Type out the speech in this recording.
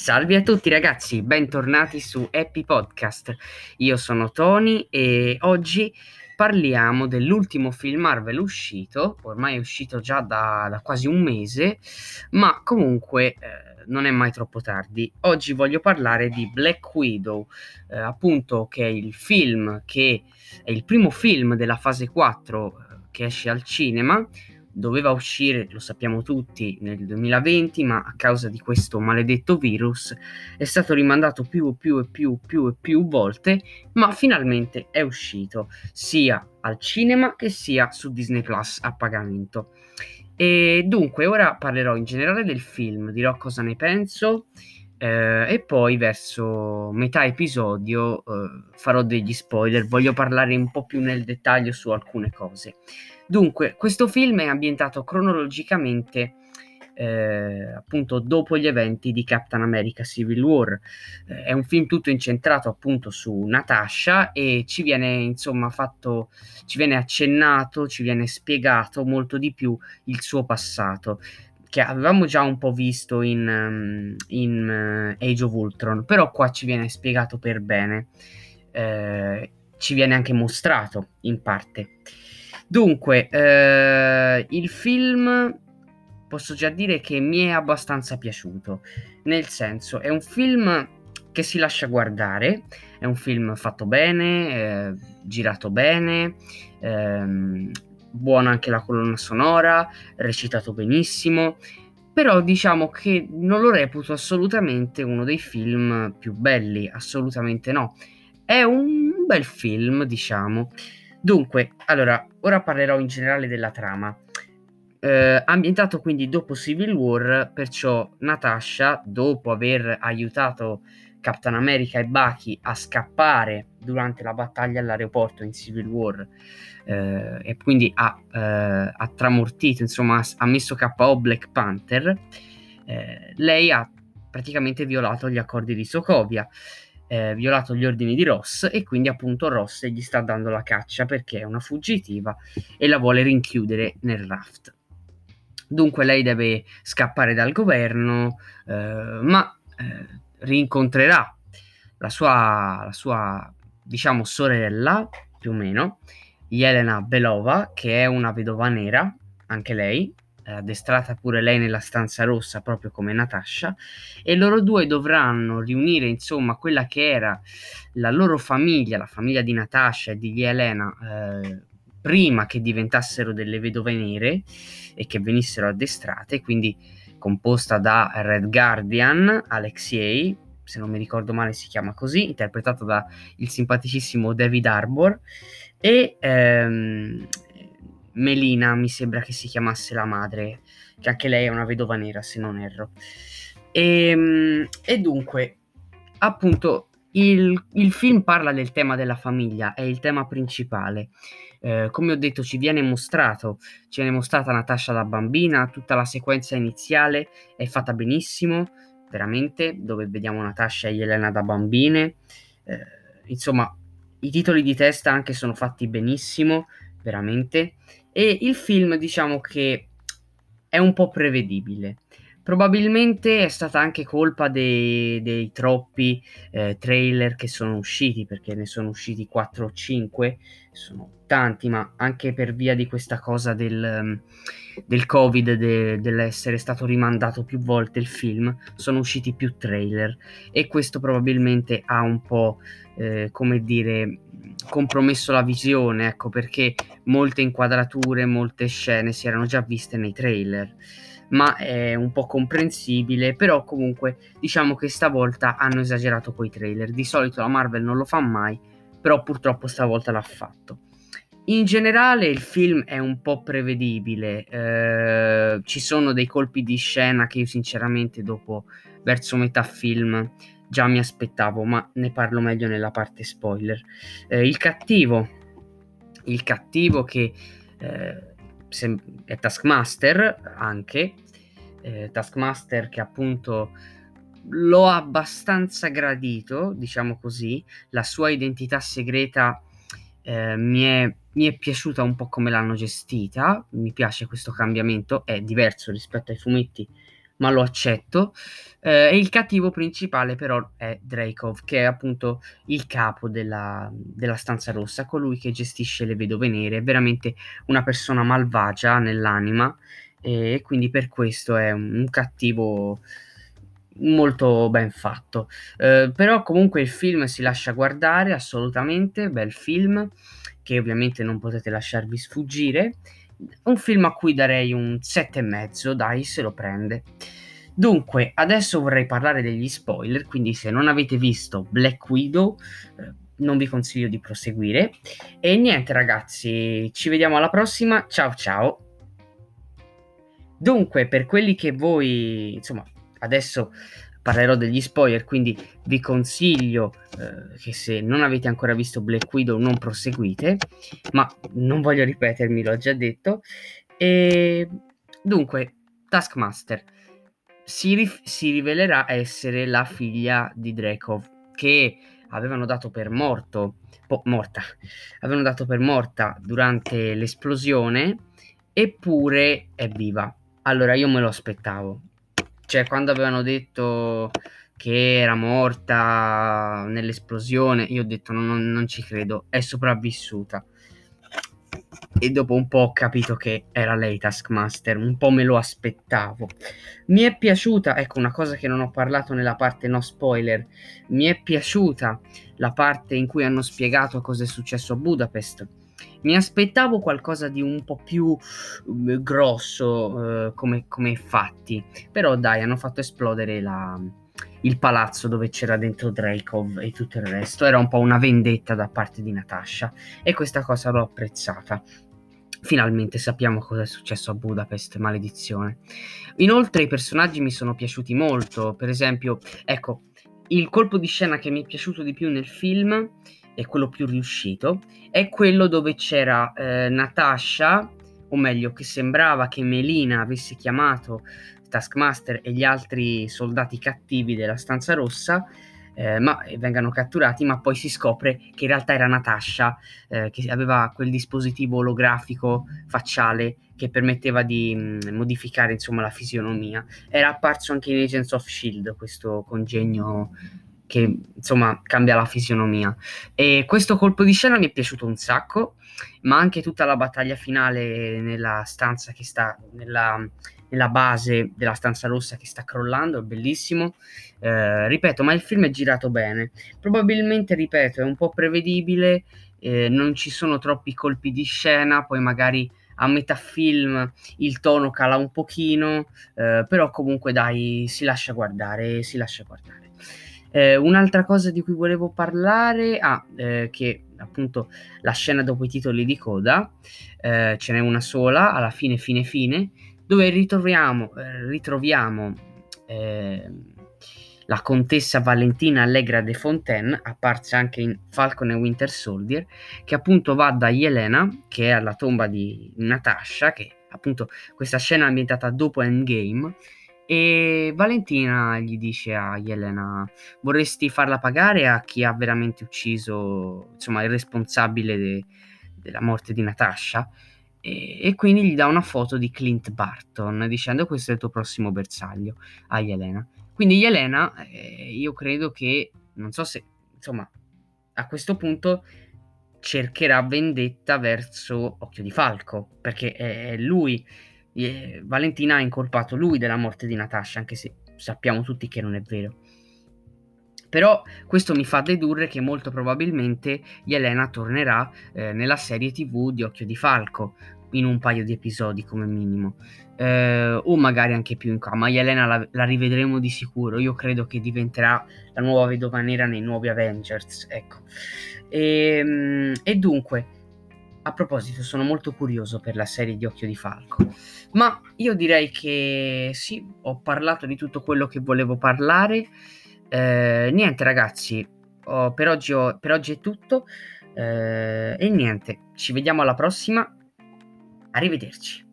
Salve a tutti ragazzi, bentornati su Happy Podcast. Io sono Tony e oggi parliamo dell'ultimo film Marvel uscito, ormai è uscito già da, da quasi un mese, ma comunque eh, non è mai troppo tardi. Oggi voglio parlare di Black Widow, eh, appunto che è il film che è il primo film della fase 4 eh, che esce al cinema doveva uscire, lo sappiamo tutti, nel 2020, ma a causa di questo maledetto virus è stato rimandato più e più e più, più e più volte, ma finalmente è uscito sia al cinema che sia su Disney Plus a pagamento. E dunque, ora parlerò in generale del film, dirò cosa ne penso. Eh, e poi verso metà episodio eh, farò degli spoiler, voglio parlare un po' più nel dettaglio su alcune cose. Dunque, questo film è ambientato cronologicamente eh, appunto dopo gli eventi di Captain America Civil War. Eh, è un film tutto incentrato appunto su Natasha e ci viene insomma fatto, ci viene accennato, ci viene spiegato molto di più il suo passato che avevamo già un po' visto in, um, in uh, Age of Ultron, però qua ci viene spiegato per bene, eh, ci viene anche mostrato in parte. Dunque, eh, il film posso già dire che mi è abbastanza piaciuto, nel senso è un film che si lascia guardare, è un film fatto bene, eh, girato bene, ehm, buona anche la colonna sonora, recitato benissimo, però diciamo che non lo reputo assolutamente uno dei film più belli, assolutamente no. È un bel film, diciamo. Dunque, allora, ora parlerò in generale della trama. Eh, ambientato quindi dopo Civil War, perciò Natasha, dopo aver aiutato Captain America e Bucky a scappare durante la battaglia all'aeroporto in Civil War eh, e quindi ha, eh, ha, tramortito, insomma, ha, messo KO Black Panther, eh, lei ha praticamente violato gli accordi di Sokovia eh, violato gli ordini di Ross e quindi appunto Ross gli sta dando la caccia perché è una fuggitiva e la vuole rinchiudere nel raft. Dunque lei deve scappare dal governo, eh, ma eh, rincontrerà la sua, la sua, diciamo, sorella, più o meno, Jelena Belova, che è una vedova nera, anche lei, addestrata pure lei nella stanza rossa, proprio come Natasha, e loro due dovranno riunire insomma quella che era la loro famiglia, la famiglia di Natasha e di Elena, eh, prima che diventassero delle vedove nere e che venissero addestrate, quindi composta da Red Guardian, Alexei, se non mi ricordo male si chiama così, interpretato da il simpaticissimo David Arbor, e ehm, Melina, mi sembra che si chiamasse la madre, che anche lei è una vedova nera, se non erro. E, ehm, e dunque, appunto, il, il, film parla del tema della famiglia, è il tema principale. Eh, come ho detto, ci viene mostrato, ci viene mostrata Natasha da bambina, tutta la sequenza iniziale è fatta benissimo, veramente, dove vediamo Natasha e Elena da bambine. Eh, insomma, i titoli di testa anche sono fatti benissimo, veramente. E il film, diciamo che è un po' prevedibile. Probabilmente è stata anche colpa dei, dei troppi eh, trailer che sono usciti, perché ne sono usciti 4 o 5, sono tanti, ma anche per via di questa cosa del, del Covid, de, dell'essere stato rimandato più volte il film, sono usciti più trailer. E questo probabilmente ha un po', eh, come dire, compromesso la visione, ecco perché molte inquadrature, molte scene si erano già viste nei trailer, ma è un po' comprensibile, però comunque diciamo che stavolta hanno esagerato coi trailer, di solito la Marvel non lo fa mai, però purtroppo stavolta l'ha fatto. In generale il film è un po' prevedibile, eh, ci sono dei colpi di scena che io sinceramente dopo verso metà film già mi aspettavo, ma ne parlo meglio nella parte spoiler. Eh, il cattivo, il cattivo che eh, è Taskmaster anche, eh, Taskmaster che appunto l'ho abbastanza gradito, diciamo così, la sua identità segreta eh, mi, è, mi è piaciuta un po' come l'hanno gestita, mi piace questo cambiamento, è diverso rispetto ai fumetti, ma lo accetto. Eh, e il cattivo principale però è Dreykov, che è appunto il capo della, della stanza rossa, colui che gestisce le vedove nere, è veramente una persona malvagia nell'anima e quindi per questo è un, un cattivo molto ben fatto. Eh, però comunque il film si lascia guardare assolutamente, bel film che ovviamente non potete lasciarvi sfuggire. Un film a cui darei un 7,5, dai, se lo prende. Dunque, adesso vorrei parlare degli spoiler, quindi se non avete visto Black Widow, eh, non vi consiglio di proseguire. E niente ragazzi, ci vediamo alla prossima, ciao ciao! Dunque, per quelli che voi, insomma, adesso parlerò degli spoiler, quindi vi consiglio eh, che se non avete ancora visto Black Widow non proseguite, ma non voglio ripetermi, l'ho già detto. E dunque, Taskmaster si, rif- si rivelerà essere la figlia di Drekov, che avevano dato per morto, po- morta, avevano dato per morta durante l'esplosione, eppure è viva. Allora io me lo aspettavo. Cioè, quando avevano detto che era morta nell'esplosione, io ho detto non, non ci credo, è sopravvissuta e dopo un po' ho capito che era lei Taskmaster, un po' me lo aspettavo. Mi è piaciuta, ecco una cosa che non ho parlato nella parte no spoiler, mi è piaciuta la parte in cui hanno spiegato cosa è successo a Budapest. Mi aspettavo qualcosa di un po' più uh, grosso uh, come, come fatti, però dai, hanno fatto esplodere la, il palazzo dove c'era dentro Dreykov e tutto il resto. Era un po' una vendetta da parte di Natasha e questa cosa l'ho apprezzata. Finalmente sappiamo cosa è successo a Budapest, maledizione. Inoltre i personaggi mi sono piaciuti molto, per esempio, ecco, il colpo di scena che mi è piaciuto di più nel film, e quello più riuscito, è quello dove c'era eh, Natasha, o meglio, che sembrava che Melina avesse chiamato Taskmaster e gli altri soldati cattivi della stanza rossa, eh, ma vengano catturati, ma poi si scopre che in realtà era Natasha, eh, che aveva quel dispositivo olografico facciale che permetteva di mh, mm, modificare insomma la fisionomia. Era apparso anche in Agents of Shield questo congegno che insomma cambia la fisionomia. E questo colpo di scena mi è piaciuto un sacco, ma anche tutta la battaglia finale nella stanza che sta nella nella base della stanza rossa che sta crollando, è bellissimo. Eh, ripeto, ma il film è girato bene. Probabilmente, ripeto, è un po' prevedibile, eh, non ci sono troppi colpi di scena, poi magari a metà film il tono cala un pochino, eh, però comunque dai, si lascia guardare, si lascia guardare. Eh, un'altra cosa di cui volevo parlare, ah, eh, che appunto la scena dopo i titoli di coda, eh, ce n'è una sola, alla fine, fine, fine, dove ritroviamo, eh, ritroviamo eh, la contessa Valentina Allegra de Fontaine, apparsa anche in Falcon e Winter Soldier, che appunto va da Yelena, che è alla tomba di Natasha, che appunto questa scena è ambientata dopo Endgame, e Valentina gli dice a Yelena: Vorresti farla pagare a chi ha veramente ucciso, insomma, il responsabile de- della morte di Natasha? E, e, quindi gli dà una foto di Clint Barton dicendo questo è il tuo prossimo bersaglio a Yelena. Quindi Yelena, eh, io credo che, non so se, insomma, a questo punto cercherà vendetta verso Occhio di Falco, perché è lui, eh, Valentina ha incolpato lui della morte di Natasha, anche se sappiamo tutti che non è vero. Però questo mi fa dedurre che molto probabilmente Yelena tornerà eh, nella serie TV di Occhio di Falco, in un paio di episodi come minimo, eh, o magari anche più in qua. Ma Yelena la, la, rivedremo di sicuro. Io credo che diventerà la nuova vedova nera nei nuovi Avengers. Ecco. E, ehm, e dunque, a proposito, sono molto curioso per la serie di Occhio di Falco. Ma io direi che sì, ho parlato di tutto quello che volevo parlare. Eh, niente ragazzi, oh, per, oggi ho, per, oggi è tutto. Eh, e niente, ci vediamo alla prossima. Arrivederci.